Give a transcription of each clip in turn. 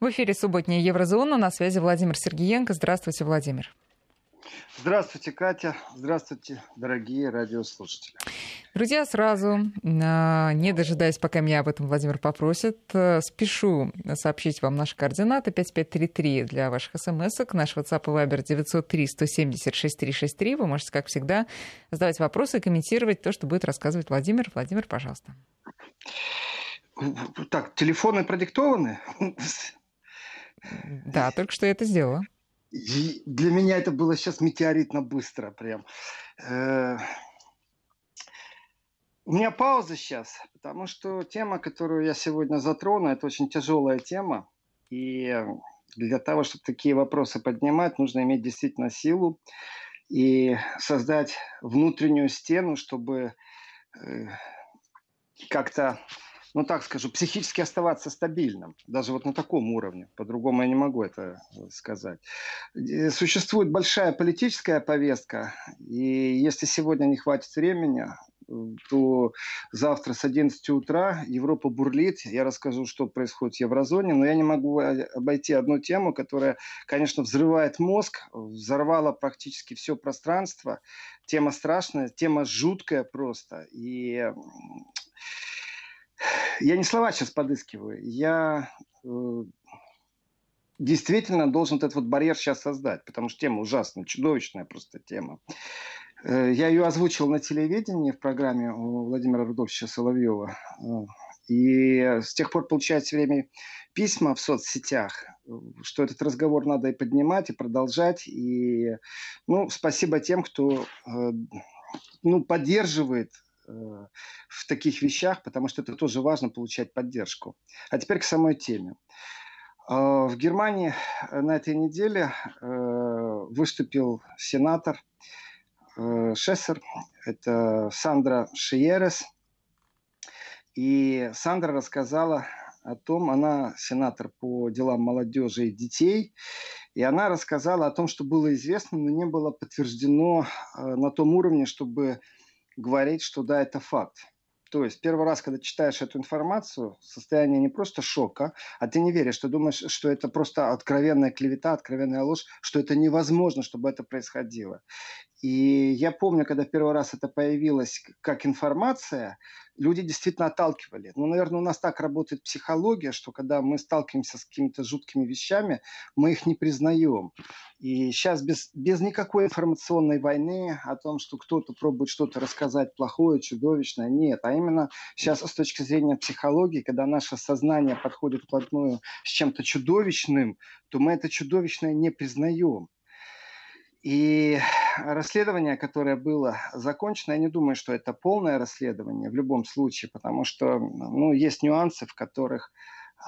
В эфире субботняя Еврозона. На связи Владимир Сергеенко. Здравствуйте, Владимир. Здравствуйте, Катя. Здравствуйте, дорогие радиослушатели. Друзья, сразу, а, не дожидаясь, пока меня об этом Владимир попросит, э, спешу сообщить вам наши координаты. 5533 для ваших смс -ок. Наш WhatsApp и Viber 903-170-6363. Вы можете, как всегда, задавать вопросы и комментировать то, что будет рассказывать Владимир. Владимир, пожалуйста. Так, телефоны продиктованы? Да, только что я это сделала. И для меня это было сейчас метеоритно быстро прям. Э, у меня пауза сейчас, потому что тема, которую я сегодня затрону, это очень тяжелая тема. И для того, чтобы такие вопросы поднимать, нужно иметь действительно силу и создать внутреннюю стену, чтобы э, как-то ну так скажу, психически оставаться стабильным. Даже вот на таком уровне. По-другому я не могу это сказать. Существует большая политическая повестка. И если сегодня не хватит времени, то завтра с 11 утра Европа бурлит. Я расскажу, что происходит в еврозоне, но я не могу обойти одну тему, которая, конечно, взрывает мозг, взорвала практически все пространство. Тема страшная, тема жуткая просто. И я не слова сейчас подыскиваю. Я э, действительно должен этот вот барьер сейчас создать, потому что тема ужасная, чудовищная просто тема. Э, я ее озвучил на телевидении в программе у Владимира Рудольфовича Соловьева. Э, и с тех пор получаю все время письма в соцсетях, что этот разговор надо и поднимать, и продолжать. И ну, спасибо тем, кто э, ну, поддерживает в таких вещах, потому что это тоже важно получать поддержку. А теперь к самой теме. Э, в Германии на этой неделе э, выступил сенатор Шессер, это Сандра Шиерес. И Сандра рассказала о том, она сенатор по делам молодежи и детей, и она рассказала о том, что было известно, но не было подтверждено на том уровне, чтобы говорить, что да, это факт. То есть первый раз, когда читаешь эту информацию, состояние не просто шока, а ты не веришь, ты думаешь, что это просто откровенная клевета, откровенная ложь, что это невозможно, чтобы это происходило. И я помню, когда первый раз это появилось как информация, люди действительно отталкивали. Ну, наверное, у нас так работает психология, что когда мы сталкиваемся с какими-то жуткими вещами, мы их не признаем. И сейчас без, без никакой информационной войны о том, что кто-то пробует что-то рассказать плохое, чудовищное, нет. А именно сейчас с точки зрения психологии, когда наше сознание подходит вплотную с чем-то чудовищным, то мы это чудовищное не признаем. И расследование, которое было закончено, я не думаю, что это полное расследование в любом случае, потому что ну, есть нюансы, в которых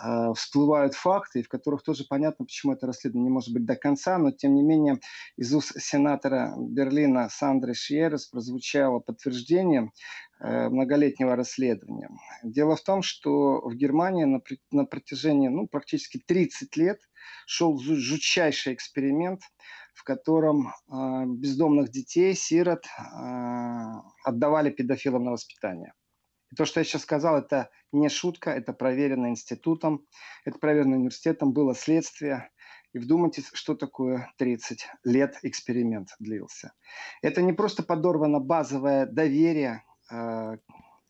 э, всплывают факты, и в которых тоже понятно, почему это расследование не может быть до конца, но тем не менее из уст сенатора Берлина Сандры Шьерес прозвучало подтверждение э, многолетнего расследования. Дело в том, что в Германии на, на протяжении ну, практически 30 лет шел жутчайший эксперимент – в котором э, бездомных детей, сирот э, отдавали педофилам на воспитание. И то, что я сейчас сказал, это не шутка, это проверено институтом, это проверено университетом, было следствие. И вдумайтесь, что такое 30 лет эксперимент длился. Это не просто подорвано базовое доверие э,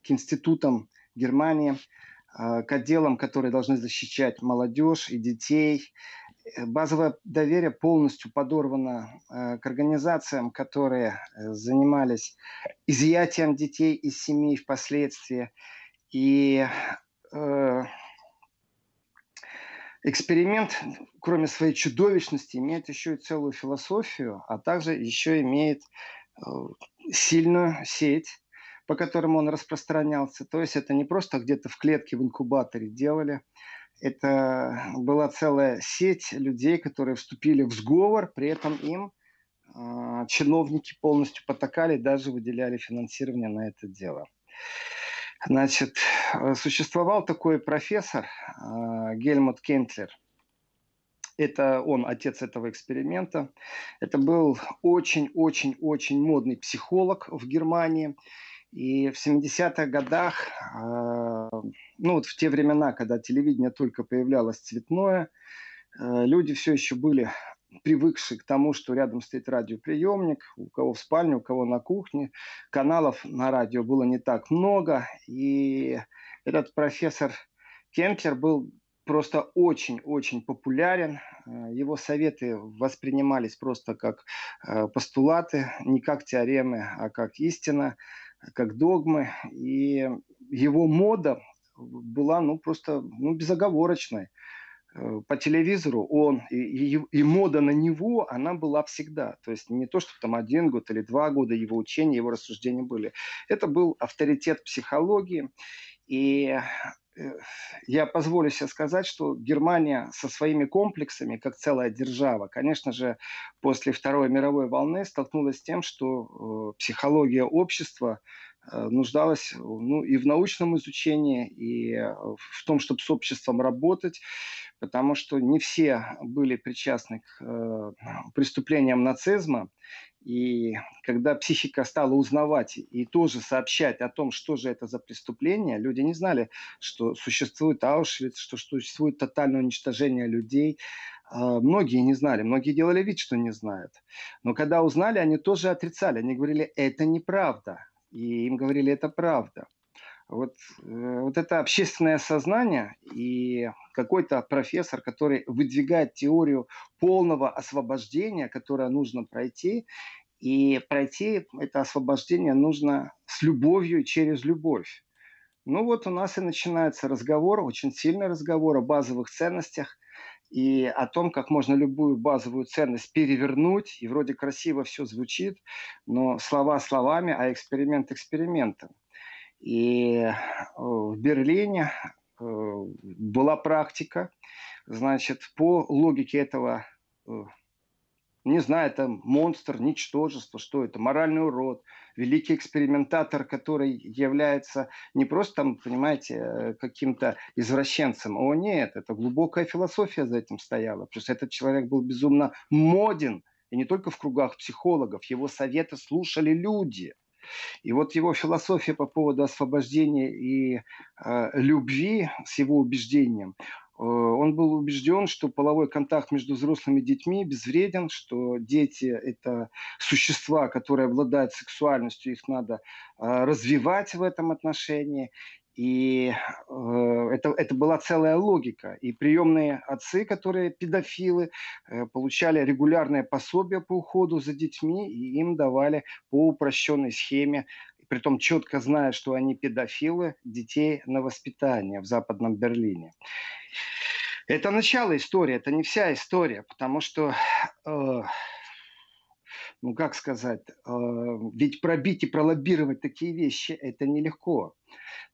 к институтам Германии, к отделам, которые должны защищать молодежь и детей, базовое доверие полностью подорвано э, к организациям, которые э, занимались изъятием детей из семей впоследствии. И э, эксперимент, кроме своей чудовищности, имеет еще и целую философию, а также еще имеет э, сильную сеть, по которому он распространялся. То есть это не просто где-то в клетке в инкубаторе делали, это была целая сеть людей, которые вступили в сговор, при этом им э, чиновники полностью потакали, даже выделяли финансирование на это дело. Значит, существовал такой профессор э, Гельмут Кентлер. Это он, отец этого эксперимента. Это был очень-очень-очень модный психолог в Германии. И в 70-х годах, э, ну вот в те времена, когда телевидение только появлялось цветное, э, люди все еще были привыкшие к тому, что рядом стоит радиоприемник, у кого в спальне, у кого на кухне. Каналов на радио было не так много. И этот профессор Кемплер был просто очень-очень популярен. Э, его советы воспринимались просто как э, постулаты, не как теоремы, а как истина, как догмы. И его мода была ну, просто ну, безоговорочной. Э, по телевизору он и, и, и мода на него, она была всегда. То есть не то, что там один год или два года его учения, его рассуждения были. Это был авторитет психологии. И я позволю себе сказать, что Германия со своими комплексами, как целая держава, конечно же, после Второй мировой волны столкнулась с тем, что э, психология общества э, нуждалась ну, и в научном изучении, и в том, чтобы с обществом работать, потому что не все были причастны к преступлениям нацизма, и когда психика стала узнавать и тоже сообщать о том, что же это за преступление, люди не знали, что существует Аушвиц, что существует тотальное уничтожение людей. А, многие не знали, многие делали вид, что не знают. Но когда узнали, они тоже отрицали. Они говорили, это неправда. И им говорили, это правда. Вот, э, вот это общественное сознание и какой-то профессор, который выдвигает теорию полного освобождения, которое нужно пройти, и пройти это освобождение нужно с любовью и через любовь. Ну вот у нас и начинается разговор, очень сильный разговор о базовых ценностях и о том, как можно любую базовую ценность перевернуть. И вроде красиво все звучит, но слова словами, а эксперимент экспериментом. И э, в Берлине э, была практика, значит, по логике этого, э, не знаю, это монстр, ничтожество, что это, моральный урод, великий экспериментатор, который является не просто там, понимаете, каким-то извращенцем. О нет, это глубокая философия за этим стояла. Плюс этот человек был безумно моден, и не только в кругах психологов, его советы слушали люди – и вот его философия по поводу освобождения и э, любви с его убеждением, э, он был убежден, что половой контакт между взрослыми детьми безвреден, что дети – это существа, которые обладают сексуальностью, их надо э, развивать в этом отношении, и э, это, это была целая логика. И приемные отцы, которые педофилы, э, получали регулярное пособие по уходу за детьми, и им давали по упрощенной схеме, притом четко зная, что они педофилы, детей на воспитание в Западном Берлине. Это начало истории, это не вся история, потому что э, ну как сказать, э, ведь пробить и пролоббировать такие вещи это нелегко.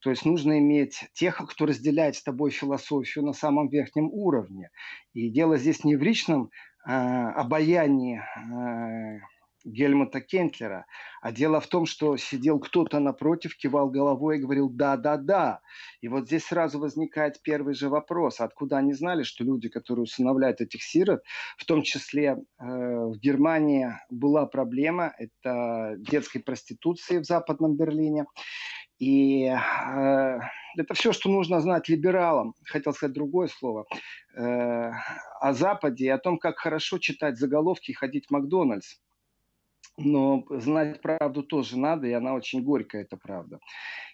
То есть нужно иметь тех, кто разделяет с тобой философию на самом верхнем уровне. И дело здесь не в личном э, обаянии э, Гельмута Кентлера. А дело в том, что сидел кто-то напротив, кивал головой и говорил «да, да, да». И вот здесь сразу возникает первый же вопрос. Откуда они знали, что люди, которые усыновляют этих сирот, в том числе э, в Германии была проблема, это детской проституции в Западном Берлине. И э, это все, что нужно знать либералам, хотел сказать другое слово, э, о Западе и о том, как хорошо читать заголовки и ходить в Макдональдс. Но знать правду тоже надо, и она очень горькая, эта правда.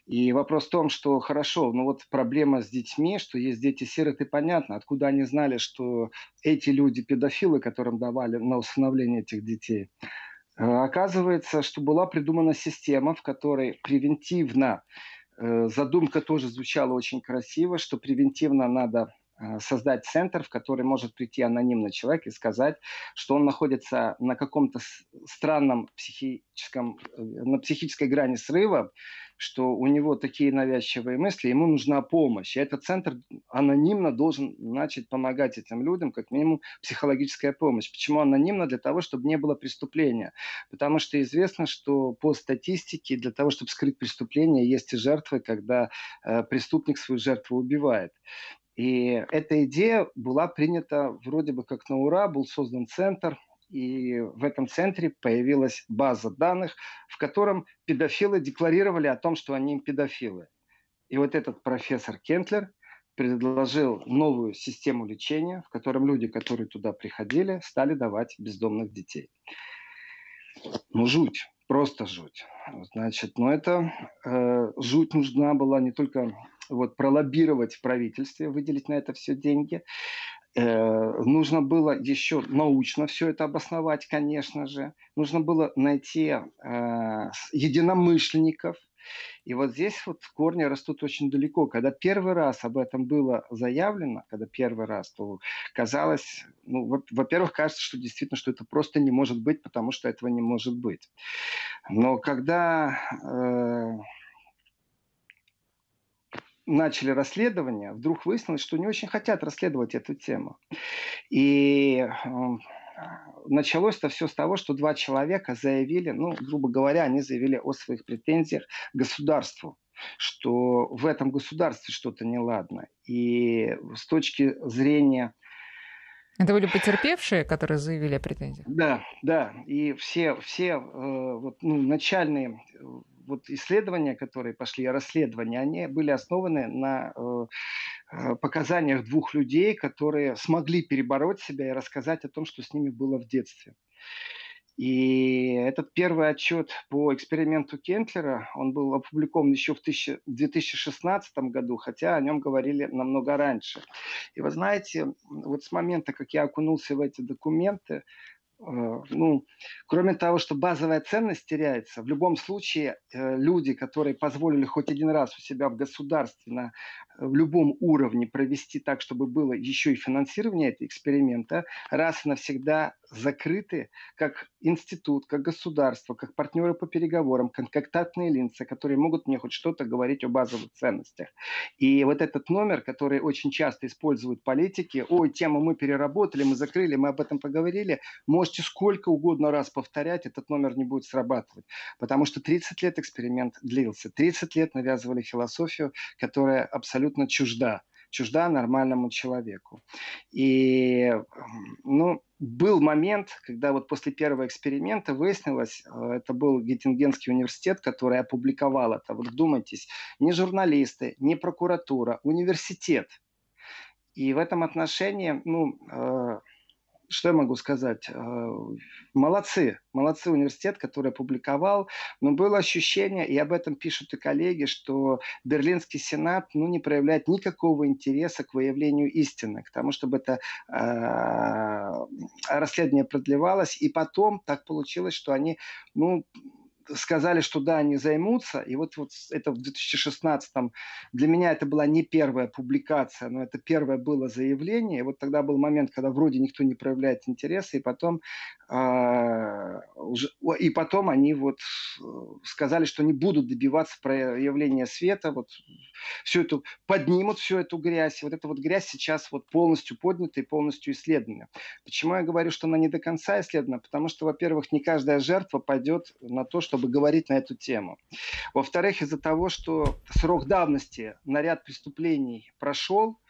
И вопрос в том, что хорошо, ну вот проблема с детьми, что есть дети-сироты, понятно, откуда они знали, что эти люди педофилы, которым давали на усыновление этих детей. Э, оказывается, что была придумана система, в которой превентивно, э, задумка тоже звучала очень красиво, что превентивно надо создать центр, в который может прийти анонимный человек и сказать, что он находится на каком-то странном психическом, э, на психической грани срыва, что у него такие навязчивые мысли, ему нужна помощь. И этот центр анонимно должен начать помогать этим людям, как минимум психологическая помощь. Почему анонимно? Для того, чтобы не было преступления. Потому что известно, что по статистике для того, чтобы скрыть преступление, есть и жертвы, когда э, преступник свою жертву убивает. И эта идея была принята вроде бы как на ура, был создан центр, и в этом центре появилась база данных, в котором педофилы декларировали о том, что они педофилы. И вот этот профессор Кентлер предложил новую систему лечения, в котором люди, которые туда приходили, стали давать бездомных детей. Ну, жуть, просто жуть. Значит, но это э, жуть нужна была не только вот пролоббировать в правительстве, выделить на это все деньги. Э, нужно было еще научно все это обосновать, конечно же. Нужно было найти э, единомышленников. И вот здесь вот корни растут очень далеко. Когда первый раз об этом было заявлено, когда первый раз, то казалось, ну, во-первых, кажется, что действительно, что это просто не может быть, потому что этого не может быть. Но когда э, начали расследование, вдруг выяснилось, что не очень хотят расследовать эту тему. И началось это все с того, что два человека заявили, ну, грубо говоря, они заявили о своих претензиях государству что в этом государстве что-то неладно. И с точки зрения это были потерпевшие, которые заявили о претензиях? Да, да. И все, все э, вот, ну, начальные вот исследования, которые пошли, расследования, они были основаны на э, э, показаниях двух людей, которые смогли перебороть себя и рассказать о том, что с ними было в детстве. И этот первый отчет по эксперименту Кентлера, он был опубликован еще в 2016 году, хотя о нем говорили намного раньше. И вы знаете, вот с момента, как я окунулся в эти документы, Э, ну, кроме того, что базовая ценность теряется, в любом случае э, люди, которые позволили хоть один раз у себя в государстве на э, в любом уровне провести так, чтобы было еще и финансирование этого эксперимента, раз и навсегда закрыты как институт, как государство, как партнеры по переговорам, как контактные лица, которые могут мне хоть что-то говорить о базовых ценностях. И вот этот номер, который очень часто используют политики, ой, тему мы переработали, мы закрыли, мы об этом поговорили, можете сколько угодно раз повторять, этот номер не будет срабатывать. Потому что 30 лет эксперимент длился, 30 лет навязывали философию, которая абсолютно чужда чужда нормальному человеку. И, ну, был момент, когда вот после первого эксперимента выяснилось, э, это был Геттингенский университет, который опубликовал это. Вот вдумайтесь, не журналисты, не прокуратура, университет. И в этом отношении, ну, э, что я могу сказать? Э, молодцы, молодцы университет, который опубликовал, но было ощущение, и об этом пишут и коллеги, что Берлинский сенат ну, не проявляет никакого интереса к выявлению истины, к тому, чтобы это э, расследование продлевалось, и потом так получилось, что они ну, сказали, что да, они займутся. И вот, вот это в 2016-м для меня это была не первая публикация, но это первое было заявление. И вот тогда был момент, когда вроде никто не проявляет интереса, и потом, э, уже, и потом они вот э, сказали, что не будут добиваться проявления света, вот всю эту, поднимут всю эту грязь. И вот эта вот грязь сейчас вот полностью поднята и полностью исследована. Почему я говорю, что она не до конца исследована? Потому что, во-первых, не каждая жертва пойдет на то, чтобы говорить на эту тему. Во-вторых, из-за того, что срок давности на ряд преступлений прошел,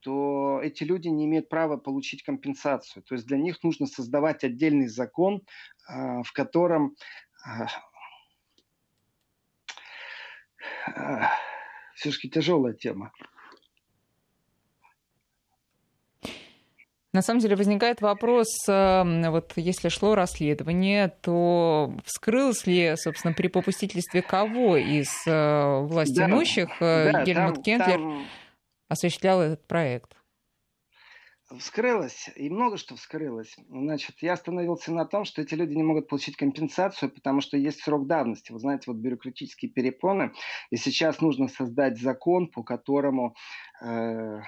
то эти люди не имеют права получить компенсацию. То есть для них нужно создавать отдельный закон, а, в котором а, а, все-таки тяжелая тема. На самом деле возникает вопрос, эм, вот если шло расследование, то вскрылось ли, собственно, при попустительстве кого из э, власти да, имущих э, да, Гельмут там, Кентлер там... осуществлял этот проект? Вскрылось, и много что вскрылось. Значит, я остановился на том, что эти люди не могут получить компенсацию, потому что есть срок давности. Вы знаете, вот бюрократические перепоны. И сейчас нужно создать закон, по которому э,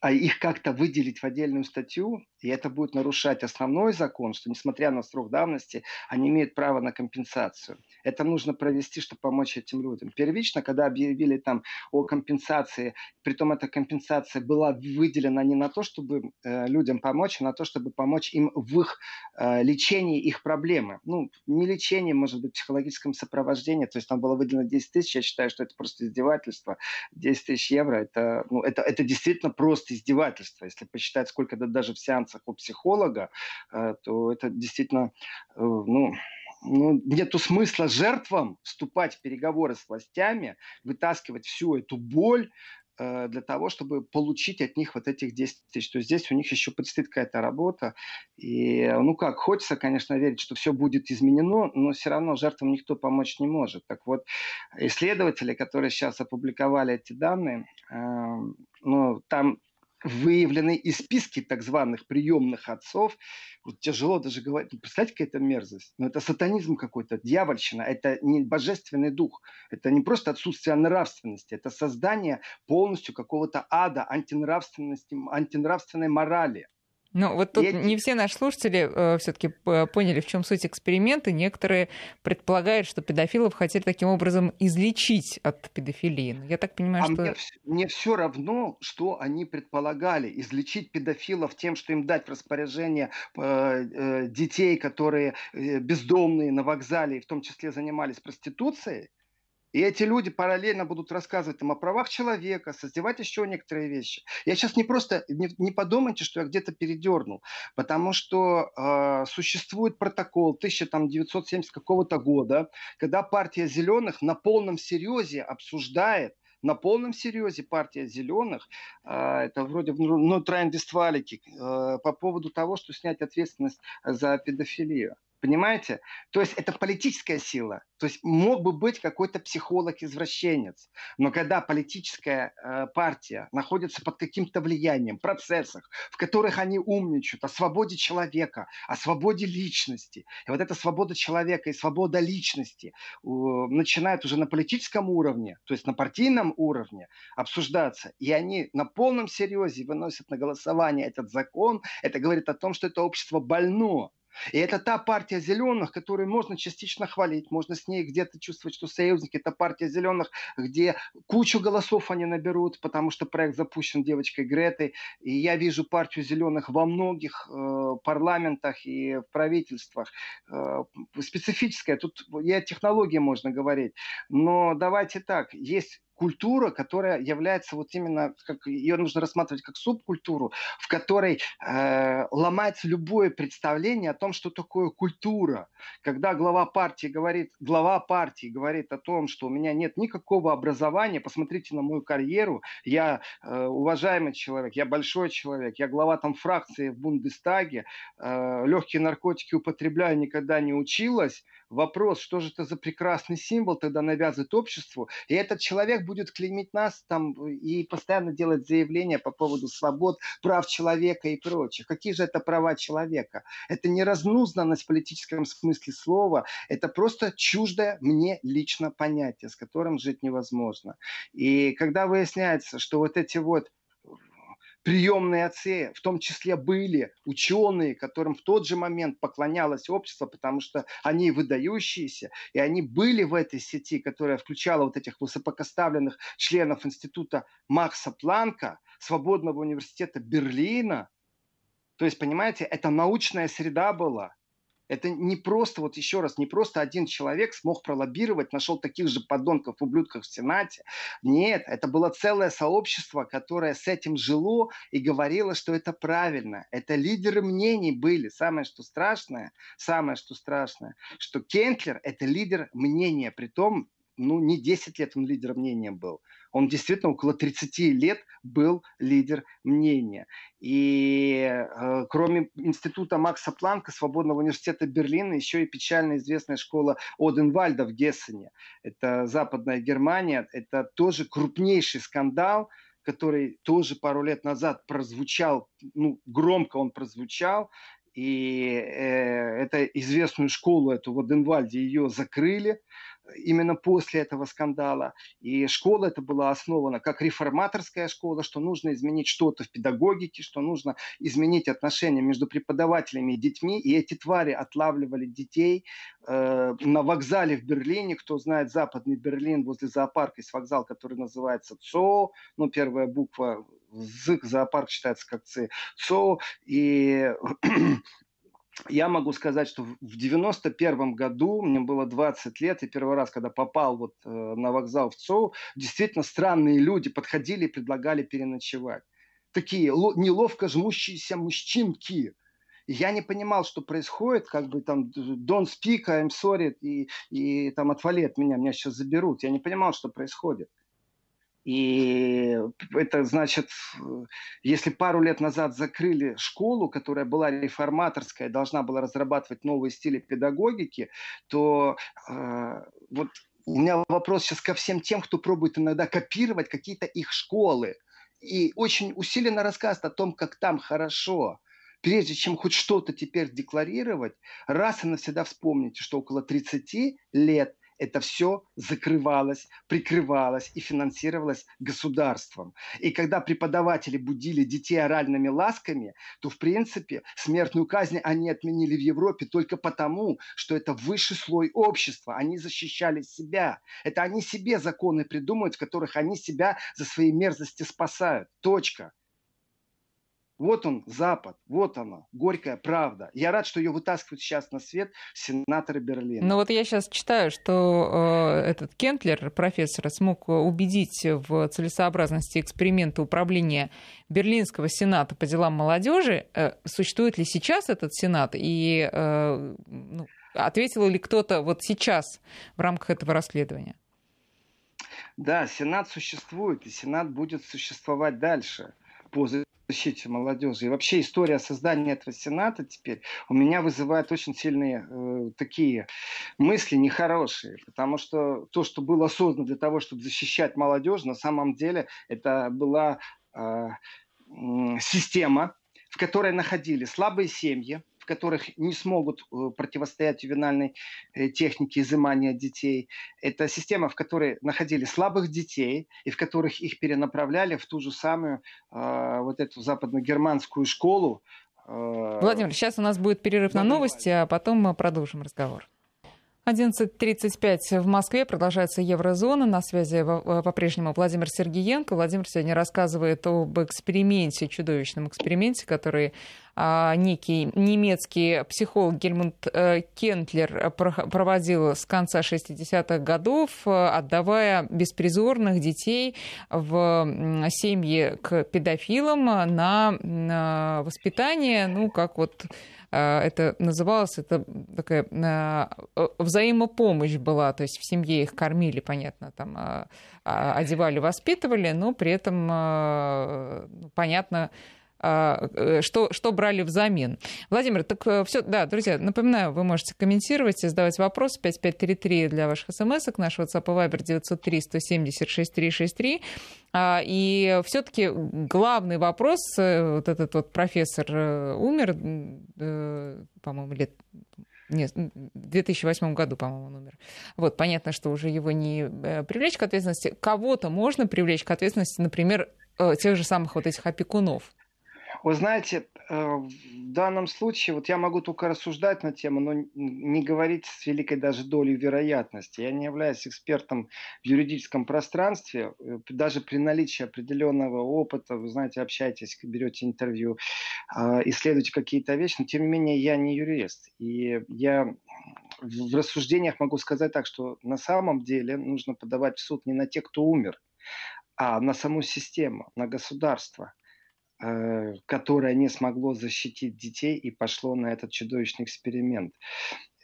а их как-то выделить в отдельную статью, и это будет нарушать основной закон, что несмотря на срок давности, они имеют право на компенсацию. Это нужно провести, чтобы помочь этим людям. Первично, когда объявили там о компенсации, притом эта компенсация была выделена не на то, чтобы э, людям помочь, а на то, чтобы помочь им в их э, лечении их проблемы. Ну, не лечение, может быть, психологическом сопровождении. То есть там было выделено 10 тысяч, я считаю, что это просто издевательство. 10 тысяч евро, это, ну, это, это действительно просто издевательство. Если посчитать, сколько это даже в сеанс сеансах у психолога, э, то это действительно, э, ну, ну, нету смысла жертвам вступать в переговоры с властями, вытаскивать всю эту боль, Э, для того, чтобы получить от них вот этих 10 тысяч. То есть здесь у них еще предстоит какая-то работа. И, ну как, хочется, конечно, верить, что все будет изменено, но все равно жертвам никто помочь не может. Так вот, исследователи, которые сейчас опубликовали эти данные, э, ну, там выявлены и списки так званых приемных отцов. Вот тяжело даже говорить. Ну, представьте, какая это мерзость. Но ну, это сатанизм какой-то, дьявольщина. Это не божественный дух. Это не просто отсутствие нравственности. Это создание полностью какого-то ада, антинравственности, антинравственной морали. Ну, вот тут не все наши слушатели э, все-таки поняли, в чем суть эксперимента. Некоторые предполагают, что педофилов хотели таким образом излечить от педофилии. Но я так понимаю, а что... Мне, мне все равно, что они предполагали. Излечить педофилов тем, что им дать в распоряжение э, э, детей, которые э, бездомные на вокзале, и в том числе занимались проституцией. И эти люди параллельно будут рассказывать им о правах человека, создавать еще некоторые вещи. Я сейчас не просто, не, не подумайте, что я где-то передернул, потому что э, существует протокол 1970 какого-то года, когда партия зеленых на полном серьезе обсуждает на полном серьезе партия зеленых, э, это вроде внутренней Вестфалики, э, по поводу того, что снять ответственность за педофилию. Понимаете? То есть это политическая сила. То есть мог бы быть какой-то психолог-извращенец. Но когда политическая э, партия находится под каким-то влиянием, процессах, в которых они умничают о свободе человека, о свободе личности, и вот эта свобода человека и свобода личности э, начинают уже на политическом уровне, то есть на партийном уровне обсуждаться, и они на полном серьезе выносят на голосование этот закон, это говорит о том, что это общество больно, и это та партия зеленых, которую можно частично хвалить, можно с ней где-то чувствовать, что союзники, это партия зеленых, где кучу голосов они наберут, потому что проект запущен девочкой Гретой. И я вижу партию зеленых во многих э, парламентах и в правительствах. Э, специфическая, тут и о технологии можно говорить. Но давайте так, есть культура, которая является вот именно, как ее нужно рассматривать как субкультуру, в которой э, ломается любое представление о том, что такое культура. Когда глава партии говорит, глава партии говорит о том, что у меня нет никакого образования, посмотрите на мою карьеру, я э, уважаемый человек, я большой человек, я глава там фракции в Бундестаге, э, легкие наркотики употребляю, никогда не училась. Вопрос, что же это за прекрасный символ тогда навязывает обществу? И этот человек будет клеймить нас там и постоянно делать заявления по поводу свобод, прав человека и прочих. Какие же это права человека? Это не разнузданность в политическом смысле слова, это просто чуждое мне лично понятие, с которым жить невозможно. И когда выясняется, что вот эти вот приемные отцы, в том числе были ученые, которым в тот же момент поклонялось общество, потому что они выдающиеся, и они были в этой сети, которая включала вот этих высокопоставленных членов института Макса Планка, Свободного университета Берлина. То есть, понимаете, это научная среда была. Это не просто, вот еще раз, не просто один человек смог пролоббировать, нашел таких же подонков, ублюдков в Сенате. Нет, это было целое сообщество, которое с этим жило и говорило, что это правильно. Это лидеры мнений были. Самое, что страшное, самое, что страшное, что Кентлер – это лидер мнения, при том ну, не 10 лет он лидером мнения был. Он действительно около 30 лет был лидер мнения. И э, кроме института Макса Планка, Свободного университета Берлина, еще и печально известная школа Оденвальда в Гессене. Это Западная Германия. Это тоже крупнейший скандал, который тоже пару лет назад прозвучал, ну, громко он прозвучал, и э, это известную школу, эту в Оденвальде, ее закрыли, именно после этого скандала. И школа это была основана как реформаторская школа, что нужно изменить что-то в педагогике, что нужно изменить отношения между преподавателями и детьми. И эти твари отлавливали детей э, на вокзале в Берлине. Кто знает западный Берлин, возле зоопарка есть вокзал, который называется ЦО, ну, первая буква ЗЫК, зоопарк считается как ЦО. И я могу сказать, что в 91 году, мне было 20 лет, и первый раз, когда попал вот э, на вокзал в ЦОУ, действительно странные люди подходили и предлагали переночевать. такие неловко жмущиеся мужчинки. Я не понимал, что происходит, как бы там don't speak, I'm sorry, и, и там отвали от меня, меня сейчас заберут. Я не понимал, что происходит. И это значит, если пару лет назад закрыли школу, которая была реформаторская, должна была разрабатывать новые стили педагогики, то э, вот у меня вопрос сейчас ко всем тем, кто пробует иногда копировать какие-то их школы. И очень усиленно рассказывает о том, как там хорошо. Прежде чем хоть что-то теперь декларировать, раз и навсегда вспомните, что около 30 лет это все закрывалось, прикрывалось и финансировалось государством. И когда преподаватели будили детей оральными ласками, то, в принципе, смертную казнь они отменили в Европе только потому, что это высший слой общества. Они защищали себя. Это они себе законы придумывают, в которых они себя за свои мерзости спасают. Точка. Вот он, Запад, вот она, горькая правда. Я рад, что ее вытаскивают сейчас на свет сенаторы Берлина. Ну вот я сейчас читаю, что э, этот Кентлер, профессор, смог убедить в целесообразности эксперимента управления Берлинского сената по делам молодежи. Э, существует ли сейчас этот сенат? И э, ну, ответил ли кто-то вот сейчас в рамках этого расследования? Да, Сенат существует, и Сенат будет существовать дальше по защите молодежи. И вообще история создания этого Сената теперь у меня вызывает очень сильные э, такие мысли нехорошие. Потому что то, что было создано для того, чтобы защищать молодежь, на самом деле это была э, система, в которой находили слабые семьи, которых не смогут э, противостоять ювенальной э, технике изымания детей. Это система, в которой находили слабых детей и в которых их перенаправляли в ту же самую э, вот эту западно-германскую школу. Владимир, сейчас у нас будет перерыв на новости, а потом мы продолжим разговор. 11.35 в Москве. Продолжается Еврозона. На связи по-прежнему Владимир Сергеенко. Владимир сегодня рассказывает об эксперименте, чудовищном эксперименте, который а, некий немецкий психолог Гельмунд э, Кентлер проводил с конца 60-х годов, отдавая беспризорных детей в семьи к педофилам на воспитание, ну, как вот это называлось, это такая а, взаимопомощь была, то есть в семье их кормили, понятно, там а, одевали, воспитывали, но при этом, ну, понятно, э, что, что брали взамен. Владимир, так э, все, да, друзья, напоминаю, вы можете комментировать и задавать вопросы 5533 для ваших смс наш WhatsApp и Viber 903 170 6363. И все-таки главный вопрос, э, вот этот вот профессор умер, по-моему, лет нет, в 2008 году, по-моему, он умер. Вот, понятно, что уже его не привлечь к ответственности. Кого-то можно привлечь к ответственности, например, тех же самых вот этих опекунов. Вы знаете, э, в данном случае, вот я могу только рассуждать на тему, но не говорить с великой даже долей вероятности. Я не являюсь экспертом в юридическом пространстве. Э, даже при наличии определенного опыта, вы знаете, общаетесь, берете интервью, э, исследуете какие-то вещи, но тем не менее я не юрист. И я в рассуждениях могу сказать так, что на самом деле нужно подавать в суд не на тех, кто умер, а на саму систему, на государство – которое не смогло защитить детей и пошло на этот чудовищный эксперимент.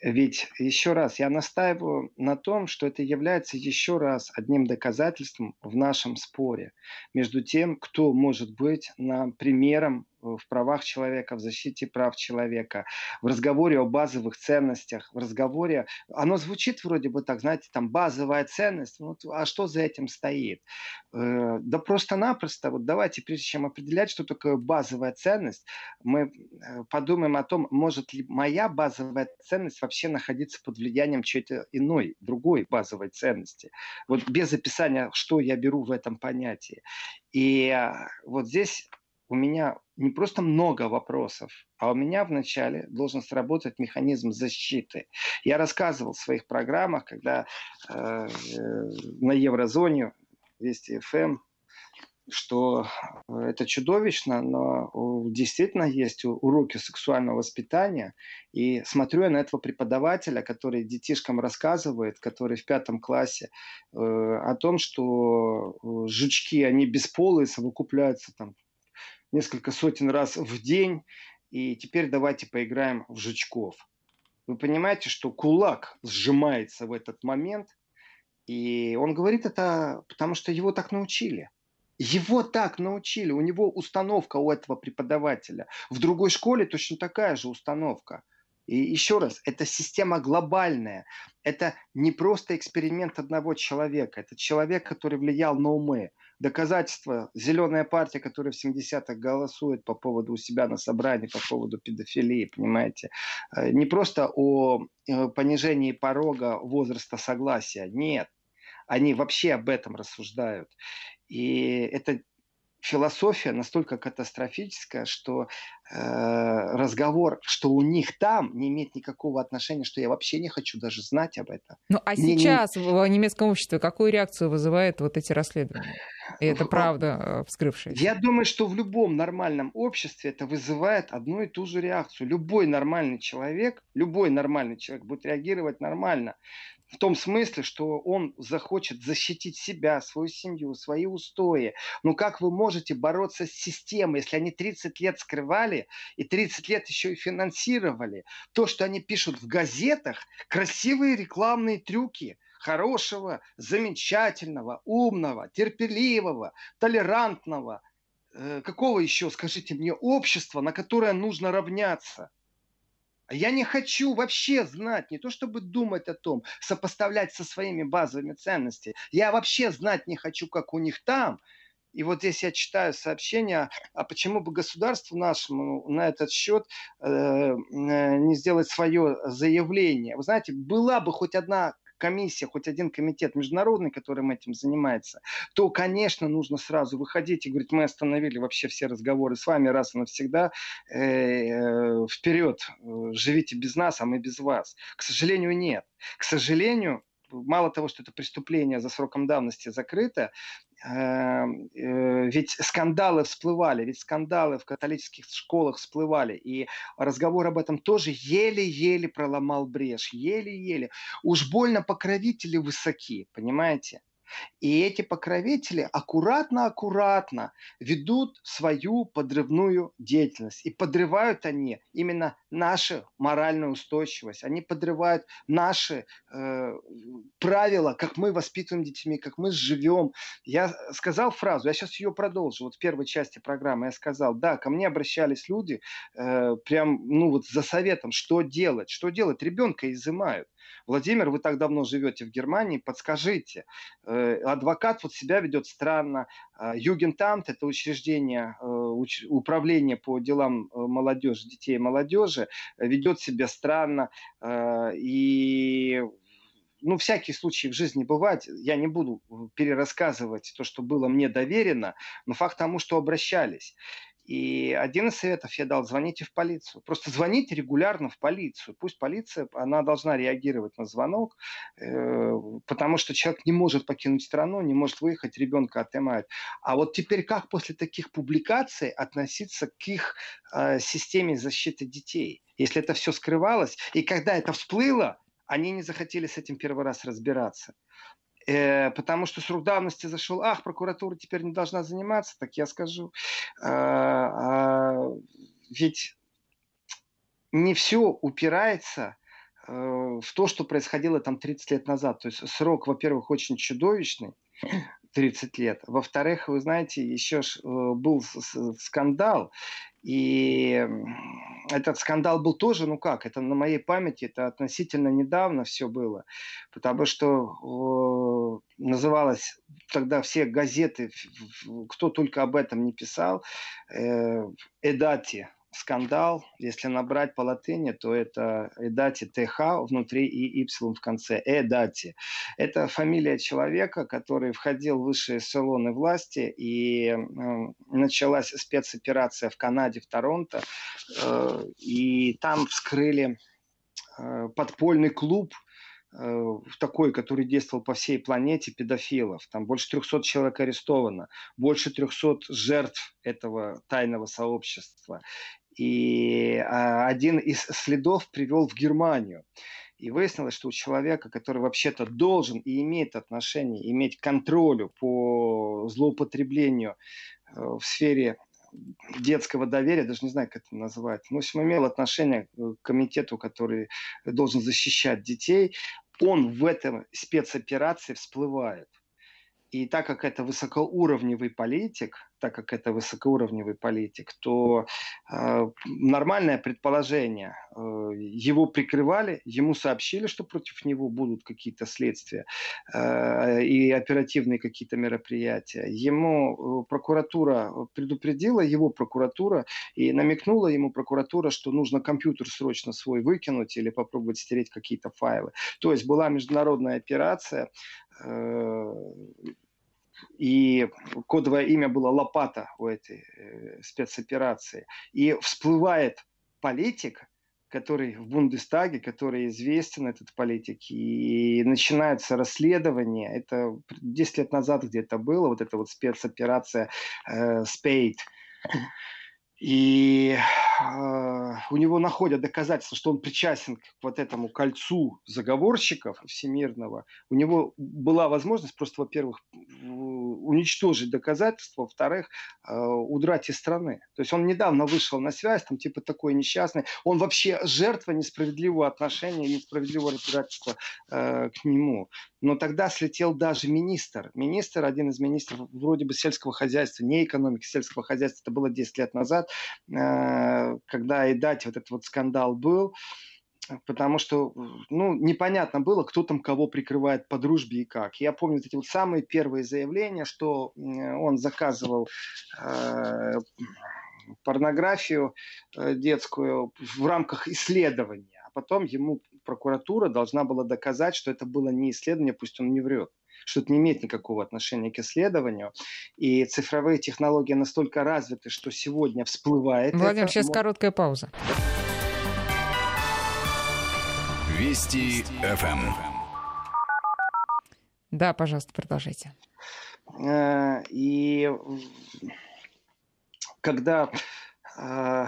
Ведь, еще раз, я настаиваю на том, что это является еще раз одним доказательством в нашем споре между тем, кто может быть на примером в правах человека, в защите прав человека, в разговоре о базовых ценностях, в разговоре, оно звучит вроде бы так, знаете, там базовая ценность, ну, а что за этим стоит? Э, да просто-напросто, вот давайте, прежде чем определять, что такое базовая ценность, мы э, подумаем о том, может ли моя базовая ценность вообще находиться под влиянием чьей-то иной, другой базовой ценности. Вот без описания, что я беру в этом понятии. И э, вот здесь у меня не просто много вопросов, а у меня вначале должен сработать механизм защиты. Я рассказывал в своих программах, когда э, на еврозоне Вести ФМ, что это чудовищно, но действительно есть уроки сексуального воспитания. И смотрю я на этого преподавателя, который детишкам рассказывает, который в пятом классе, э, о том, что жучки, они бесполые, совокупляются там несколько сотен раз в день, и теперь давайте поиграем в жучков. Вы понимаете, что кулак сжимается в этот момент, и он говорит это, потому что его так научили. Его так научили, у него установка у этого преподавателя. В другой школе точно такая же установка. И еще раз, это система глобальная. Это не просто эксперимент одного человека. Это человек, который влиял на умы. Доказательство. Зеленая партия, которая в 70-х голосует по поводу у себя на собрании, по поводу педофилии, понимаете. Э, не просто о э, понижении порога возраста согласия. Нет. Они вообще об этом рассуждают. И это философия настолько катастрофическая, что э, разговор, что у них там, не имеет никакого отношения, что я вообще не хочу даже знать об этом. Ну а Мне сейчас не... в немецком обществе какую реакцию вызывают вот эти расследования? И это правда э, вскрывшееся. Я думаю, что в любом нормальном обществе это вызывает одну и ту же реакцию. Любой нормальный человек, любой нормальный человек будет реагировать нормально. В том смысле, что он захочет защитить себя, свою семью, свои устои. Но как вы можете бороться с системой, если они 30 лет скрывали и 30 лет еще и финансировали? То, что они пишут в газетах, красивые рекламные трюки – хорошего, замечательного, умного, терпеливого, толерантного, э, какого еще, скажите мне, общества, на которое нужно равняться – я не хочу вообще знать, не то чтобы думать о том, сопоставлять со своими базовыми ценностями. Я вообще знать не хочу, как у них там. И вот здесь я читаю сообщение, а почему бы государству нашему на этот счет э, э, не сделать свое заявление? Вы знаете, была бы хоть одна комиссия, хоть один комитет международный, которым этим занимается, то, конечно, нужно сразу выходить и говорить, мы остановили вообще все разговоры с вами раз и навсегда, э, э, вперед, э, живите без нас, а мы без вас. К сожалению, нет. К сожалению, мало того, что это преступление за сроком давности закрыто, Эм, э, ведь скандалы всплывали, ведь скандалы в католических школах всплывали, и разговор об этом тоже еле-еле проломал брешь, еле-еле. Уж больно покровители высоки, понимаете? И эти покровители аккуратно-аккуратно ведут свою подрывную деятельность. И подрывают они именно нашу моральную устойчивость. Они подрывают наши э, правила, как мы воспитываем детьми, как мы живем. Я сказал фразу, я сейчас ее продолжу. Вот в первой части программы я сказал, да, ко мне обращались люди э, прям, ну вот за советом, что делать, что делать. Ребенка изымают. Владимир, вы так давно живете в Германии, подскажите, э, адвокат вот себя ведет странно, а, Югентамт – это учреждение э, управления по делам э, молодежи, детей и молодежи, ведет себя странно, и ну, всякие случаи в жизни бывают. Я не буду перерассказывать то, что было мне доверено, но факт тому, что обращались. И один из советов я дал, звоните в полицию. Просто звоните регулярно в полицию. Пусть полиция, она должна реагировать на звонок, э, потому что человек не может покинуть страну, не может выехать, ребенка отнимают. А вот теперь как после таких публикаций относиться к их э, системе защиты детей? Если это все скрывалось, и когда это всплыло, они не захотели с этим первый раз разбираться. Э, потому что срок давности зашел, ах, прокуратура теперь не должна заниматься, так я скажу. Э, э, ведь не все упирается э, в то, что происходило там 30 лет назад. То есть срок, во-первых, очень чудовищный, 30 лет. Во-вторых, вы знаете, еще ж, был скандал, и этот скандал был тоже, ну как, это на моей памяти, это относительно недавно все было, потому что э, называлось тогда все газеты, кто только об этом не писал, э, Эдати, скандал, если набрать по латыни, то это Эдати ТХ внутри и Y в конце. Эдати. Это фамилия человека, который входил в высшие эшелоны власти, и э, началась спецоперация в Канаде, в Торонто, э, и там вскрыли э, подпольный клуб, э, такой, который действовал по всей планете, педофилов. Там больше 300 человек арестовано, больше 300 жертв этого тайного сообщества. И а, один из следов привел в Германию. И выяснилось, что у человека, который вообще-то должен и имеет отношение, иметь контролю по злоупотреблению э, в сфере детского доверия, даже не знаю, как это назвать. В общем, имел отношение к комитету, который должен защищать детей. Он в этом спецоперации всплывает. И так как это высокоуровневый политик, так как это высокоуровневый политик, то э, нормальное предположение, э, его прикрывали, ему сообщили, что против него будут какие-то следствия э, и оперативные какие-то мероприятия. Ему э, прокуратура предупредила, его прокуратура, и намекнула ему прокуратура, что нужно компьютер срочно свой выкинуть или попробовать стереть какие-то файлы. То есть была международная операция, э, и кодовое имя было Лопата у этой э, спецоперации. И всплывает политик, который в Бундестаге, который известен, этот политик, и начинается расследование. Это 10 лет назад где-то было, вот эта вот спецоперация э, Spade. И у него находят доказательства, что он причастен к вот этому кольцу заговорщиков всемирного. У него была возможность просто, во-первых, уничтожить доказательства, во-вторых, э, удрать из страны. То есть он недавно вышел на связь, там типа такой несчастный. Он вообще жертва несправедливого отношения, несправедливого разбирательства э, к нему. Но тогда слетел даже министр. Министр, один из министров вроде бы сельского хозяйства, не экономики, сельского хозяйства, это было 10 лет назад, когда и дать вот этот вот скандал был потому что, ну, непонятно было, кто там кого прикрывает по дружбе и как. Я помню эти вот самые первые заявления, что он заказывал э, порнографию э, детскую в рамках исследования, а потом ему прокуратура должна была доказать, что это было не исследование, пусть он не врет что это не имеет никакого отношения к исследованию. И цифровые технологии настолько развиты, что сегодня всплывает... Владимир, это... сейчас короткая пауза. Вести ФМ. Эм. Да, пожалуйста, продолжайте. Э, и когда э,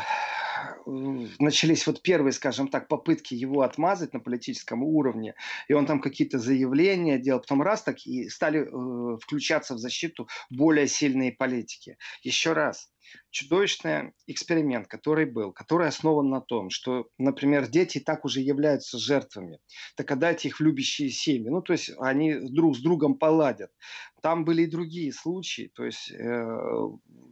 начались вот первые, скажем так, попытки его отмазать на политическом уровне, и он там какие-то заявления делал, потом раз так и стали э, включаться в защиту более сильные политики. Еще раз, чудовищный эксперимент, который был, который основан на том, что, например, дети так уже являются жертвами. Так отдайте их в любящие семьи. Ну, то есть они друг с другом поладят. Там были и другие случаи. То есть э,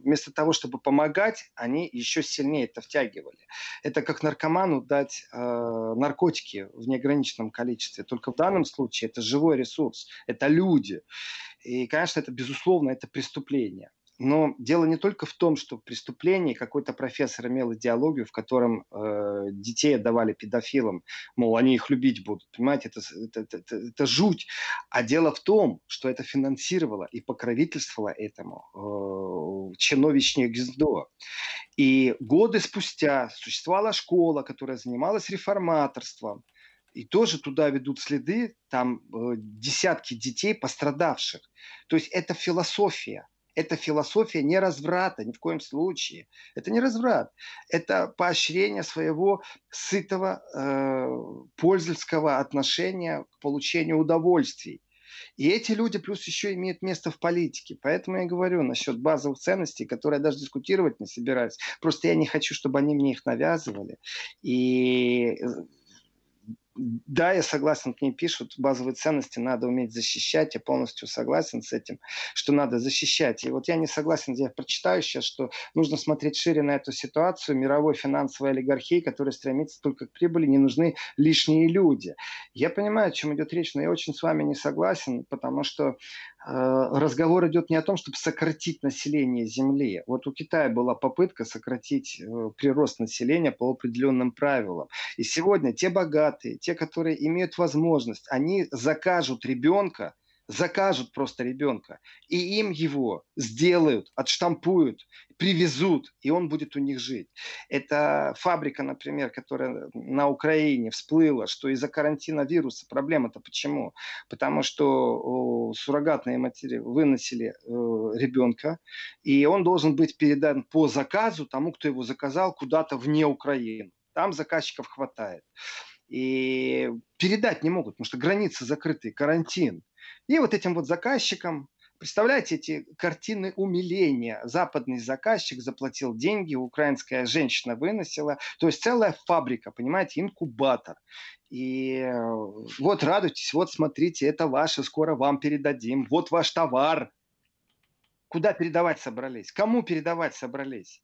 вместо того, чтобы помогать, они еще сильнее это втягивали. Это как наркоману дать э, наркотики в неограниченном количестве. Только в данном случае это живой ресурс, это люди. И, конечно, это, безусловно, это преступление. Но дело не только в том, что в преступлении какой-то профессор имел идеологию, в котором э, детей отдавали педофилам, мол, они их любить будут. Понимаете, это, это, это, это, жуть. А дело в том, что это финансировало и покровительствовало этому э, чиновичнее гнездо. И годы спустя существовала школа, которая занималась реформаторством. И тоже туда ведут следы, там э, десятки детей пострадавших. То есть это философия это философия не разврата, ни в коем случае. Это не разврат. Это поощрение своего сытого э, пользовательского отношения к получению удовольствий. И эти люди плюс еще имеют место в политике. Поэтому я говорю насчет базовых ценностей, которые я даже дискутировать не собираюсь. Просто я не хочу, чтобы они мне их навязывали. И э, да, я согласен, к ней пишут, базовые ценности надо уметь защищать, я полностью согласен с этим, что надо защищать. И вот я не согласен, я прочитаю сейчас, что нужно смотреть шире на эту ситуацию мировой финансовой олигархии, которая стремится только к прибыли, не нужны лишние люди. Я понимаю, о чем идет речь, но я очень с вами не согласен, потому что разговор идет не о том, чтобы сократить население Земли. Вот у Китая была попытка сократить э, прирост населения по определенным правилам. И сегодня те богатые, те, которые имеют возможность, они закажут ребенка, закажут просто ребенка, и им его сделают, отштампуют, привезут, и он будет у них жить. Это фабрика, например, которая на Украине всплыла, что из-за карантина вируса. Проблема-то почему? Потому что суррогатные матери выносили э, ребенка, и он должен быть передан по заказу тому, кто его заказал, куда-то вне Украины. Там заказчиков хватает. И передать не могут, потому что границы закрыты, карантин. И вот этим вот заказчикам Представляете, эти картины умиления. Западный заказчик заплатил деньги, украинская женщина выносила. То есть целая фабрика, понимаете, инкубатор. И э, вот радуйтесь, вот смотрите, это ваше, скоро вам передадим. Вот ваш товар. Куда передавать собрались? Кому передавать собрались?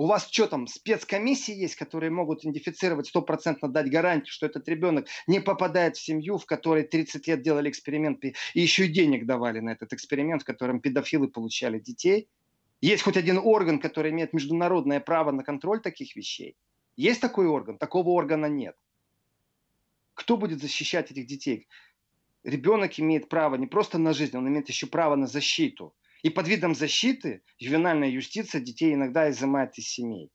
У вас что там, спецкомиссии есть, которые могут идентифицировать, стопроцентно дать гарантию, что этот ребенок не попадает в семью, в которой 30 лет делали эксперименты и еще и денег давали на этот эксперимент, в котором педофилы получали детей? Есть хоть один орган, который имеет международное право на контроль таких вещей? Есть такой орган? Такого органа нет. Кто будет защищать этих детей? Ребенок имеет право не просто на жизнь, он имеет еще право на защиту. И под видом защиты ювенальная юстиция детей иногда изымает из семей.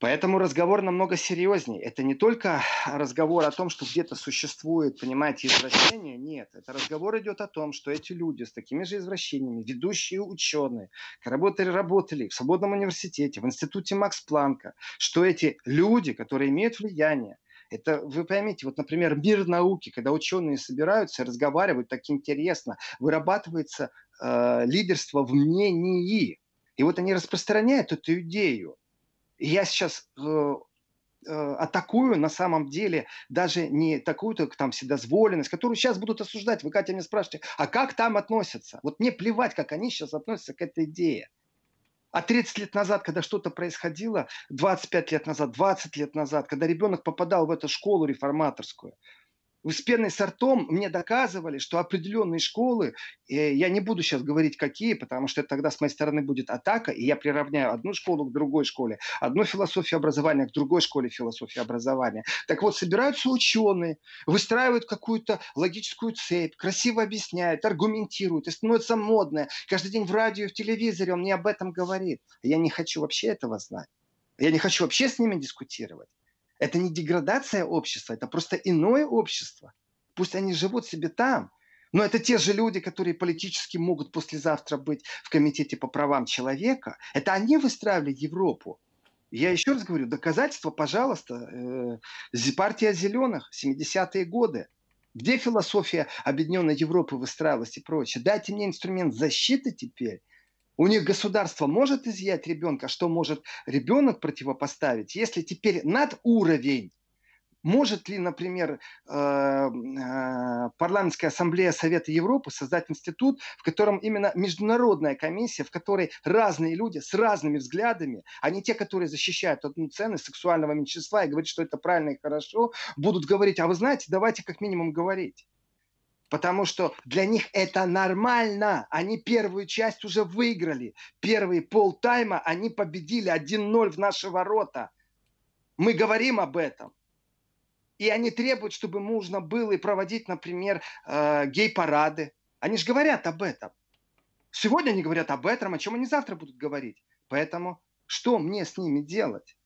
Поэтому разговор намного серьезнее. Это не только разговор о том, что где-то существует, понимаете, извращение. Нет, это разговор идет о том, что эти люди с такими же извращениями, ведущие ученые, работали, работали в свободном университете, в институте Макс Планка, что эти люди, которые имеют влияние, это, вы поймите, вот, например, мир науки, когда ученые собираются, разговаривают так интересно, вырабатывается э, лидерство в мнении. И вот они распространяют эту идею. И я сейчас э, э, атакую на самом деле даже не такую-то там вседозволенность, которую сейчас будут осуждать. Вы, Катя, меня спрашиваете, а как там относятся? Вот мне плевать, как они сейчас относятся к этой идее. А 30 лет назад, когда что-то происходило, 25 лет назад, 20 лет назад, когда ребенок попадал в эту школу реформаторскую, с пеной с ртом мне доказывали, что определенные школы, э, я не буду сейчас говорить какие, потому что тогда с моей стороны будет атака, и я приравняю одну школу к другой школе, одну философию образования к другой школе философии образования. Так вот, собираются ученые, выстраивают какую-то логическую цепь, красиво объясняют, аргументируют, и становится модное. Каждый день в радио, в телевизоре он мне об этом говорит. Я не хочу вообще этого знать. Я не хочу вообще с ними дискутировать. Это не деградация общества, это просто иное общество. Пусть они живут себе там, но это те же люди, которые политически могут послезавтра быть в Комитете по правам человека. Это они выстраивали Европу. Я еще раз говорю, доказательства, пожалуйста, э, партия зеленых, 70-е годы. Где философия Объединенной Европы выстраивалась и прочее? Дайте мне инструмент защиты теперь. У них государство может изъять ребенка, что может ребенок противопоставить, если теперь над уровень может ли, например, э, э, парламентская ассамблея Совета Европы создать институт, в котором именно международная комиссия, в которой разные люди с разными взглядами, а не те, которые защищают одну ценность сексуального меньшинства и говорят, что это правильно и хорошо, будут говорить, а вы знаете, давайте как минимум говорить. Потому что для них это нормально. Они первую часть уже выиграли. Первые полтайма они победили 1-0 в наши ворота. Мы говорим об этом. И они требуют, чтобы можно было и проводить, например, э, гей-парады. Они же говорят об этом. Сегодня они говорят об этом, о чем они завтра будут говорить. Поэтому что мне с ними делать?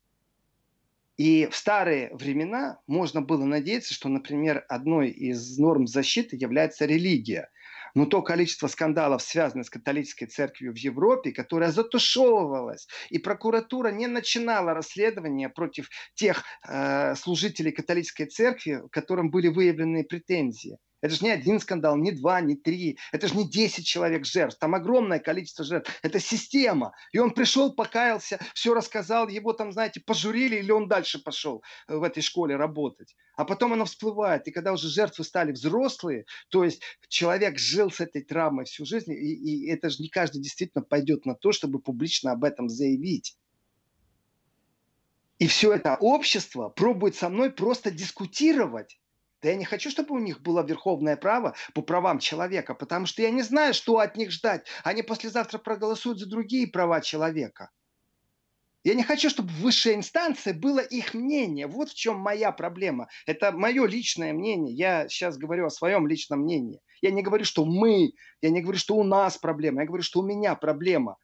И в старые времена можно было надеяться, что, например, одной из норм защиты является религия. Но то количество скандалов, связанных с католической церковью в Европе, которое затушевывалось, и прокуратура не начинала расследование против тех э, служителей католической церкви, которым были выявлены претензии. Это же не один скандал, не два, не три. Это же не 10 человек жертв. Там огромное количество жертв. Это система. И он пришел, покаялся, все рассказал, его там, знаете, пожурили, или он дальше пошел э, в этой школе работать. А потом оно всплывает. И когда уже жертвы стали взрослые, то есть человек жил с этой травмой всю жизнь, и, и это же не каждый действительно пойдет на то, чтобы публично об этом заявить. И все это общество пробует со мной просто дискутировать да я не хочу, чтобы у них было верховное право по правам человека, потому что я не знаю, что от них ждать. Они послезавтра проголосуют за другие права человека. Я не хочу, чтобы высшая инстанция было их мнение. Вот в чем моя проблема. Это мое личное мнение. Я сейчас говорю о своем личном мнении. Я не говорю, что мы, я не говорю, что у нас проблема, я говорю, что у меня проблема.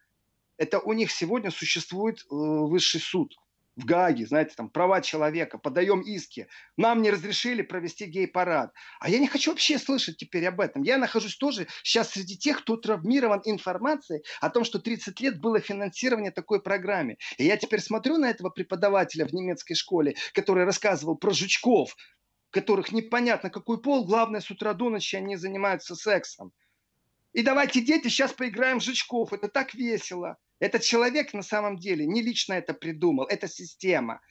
Это у них сегодня существует э, высший суд в Гааге, знаете, там права человека, подаем иски. Нам не разрешили провести гей-парад. А я не хочу вообще слышать теперь об этом. Я нахожусь тоже сейчас среди тех, кто травмирован информацией о том, что 30 лет было финансирование такой программе. И я теперь смотрю на этого преподавателя в немецкой школе, который рассказывал про жучков, которых непонятно какой пол, главное, с утра до ночи они занимаются сексом. И давайте, дети, сейчас поиграем в жучков. Это так весело. Этот человек на самом деле не лично это придумал, это система.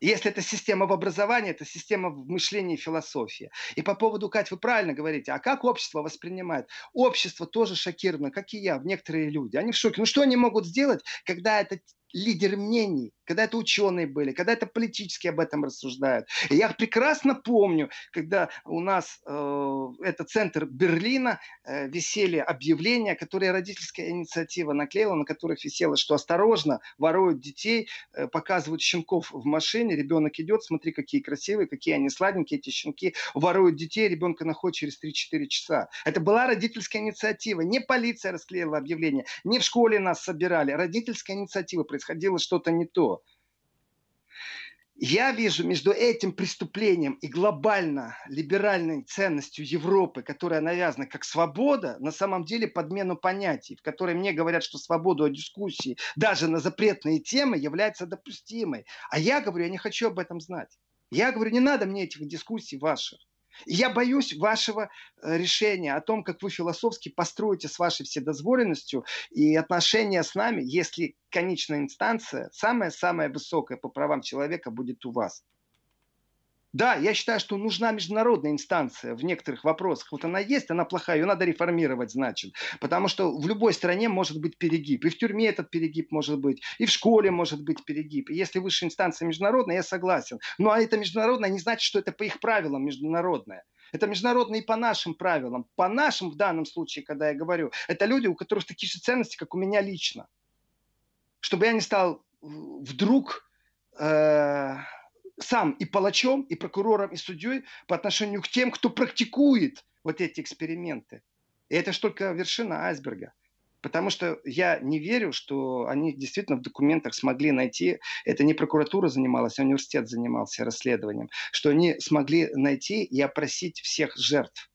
Если это система в образовании, это система в мышлении и философии. И по поводу, Кать, вы правильно говорите, а как общество воспринимает? Общество тоже шокировано, как и я, некоторые люди. Они в шоке. Ну что они могут сделать, когда это лидер мнений, когда это ученые были, когда это политически об этом рассуждают. И я прекрасно помню, когда у нас э, это центр Берлина э, висели объявления, которые родительская инициатива наклеила, на которых висело, что осторожно, воруют детей, э, показывают щенков в машине, ребенок идет, смотри, какие красивые, какие они сладенькие, эти щенки, воруют детей, ребенка находят через 3-4 часа. Это была родительская инициатива, не полиция расклеила объявление, не в школе нас собирали, родительская инициатива происходило что-то не то. Я вижу между этим преступлением и глобально либеральной ценностью Европы, которая навязана как свобода, на самом деле подмену понятий, в которой мне говорят, что свободу дискуссии даже на запретные темы является допустимой. А я говорю, я не хочу об этом знать. Я говорю, не надо мне этих дискуссий ваших. Я боюсь вашего э, решения о том, как вы философски построите с вашей вседозволенностью и отношения с нами, если конечная инстанция, самая-самая высокая по правам человека будет у вас. Да, я считаю, что нужна международная инстанция в некоторых вопросах. Вот она есть, она плохая, ее надо реформировать, значит. Потому что в любой стране может быть перегиб. И в тюрьме этот перегиб может быть, и в школе может быть перегиб. И если высшая инстанция международная, я согласен. Ну а это международное не значит, что это по их правилам международное. Это международное и по нашим правилам. По нашим в данном случае, когда я говорю, это люди, у которых такие же ценности, как у меня лично. Чтобы я не стал вдруг... Э- сам и палачом, и прокурором, и судьей по отношению к тем, кто практикует вот эти эксперименты. И это же только вершина айсберга. Потому что я не верю, что они действительно в документах смогли найти, это не прокуратура занималась, а университет занимался расследованием, что они смогли найти и опросить всех жертв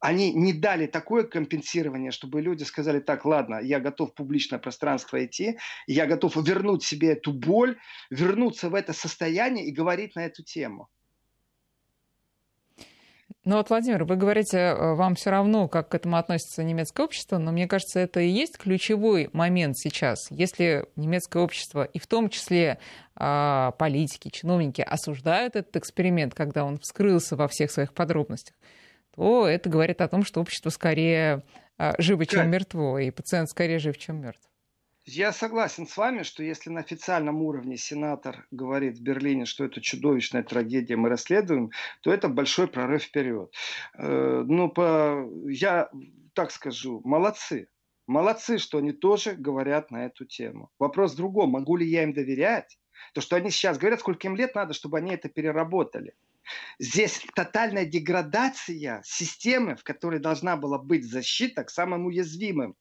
они не дали такое компенсирование, чтобы люди сказали, так, ладно, я готов в публичное пространство идти, я готов вернуть себе эту боль, вернуться в это состояние и говорить на эту тему. Ну вот, Владимир, вы говорите, э, вам все равно, как к этому относится немецкое общество, но мне кажется, это и есть ключевой момент сейчас. Если немецкое общество, и в том числе а, политики, чиновники, осуждают этот эксперимент, когда он вскрылся во всех своих подробностях, то это говорит о том, что общество скорее а, живо, чем мертво, и пациент скорее жив, чем мертв. Я согласен с вами, что если на официальном уровне сенатор говорит в Берлине, что это чудовищная трагедия, мы расследуем, то это большой прорыв вперед. Э, ну, по, я так скажу, молодцы. Молодцы, что они тоже говорят на эту тему. Вопрос в другом, могу ли я им доверять? То, что они сейчас говорят, сколько им лет надо, чтобы они это переработали. Здесь тотальная деградация системы, в которой должна была быть защита к самым уязвимым.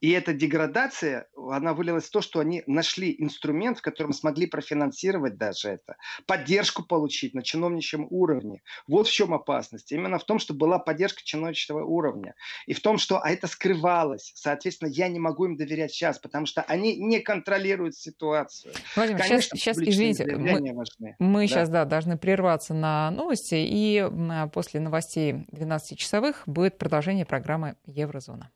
И эта деградация, она вылилась в то, что они нашли инструмент, в котором смогли профинансировать даже это, поддержку получить на чиновничьем уровне. Вот в чем опасность. Именно в том, что была поддержка чиновничьего уровня. И в том, что а это скрывалось. Соответственно, я не могу им доверять сейчас, потому что они не контролируют ситуацию. Владимир, Конечно, сейчас, сейчас извините, мы, мы да. сейчас да, должны прерваться на новости, и после новостей 12-часовых будет продолжение программы «Еврозона».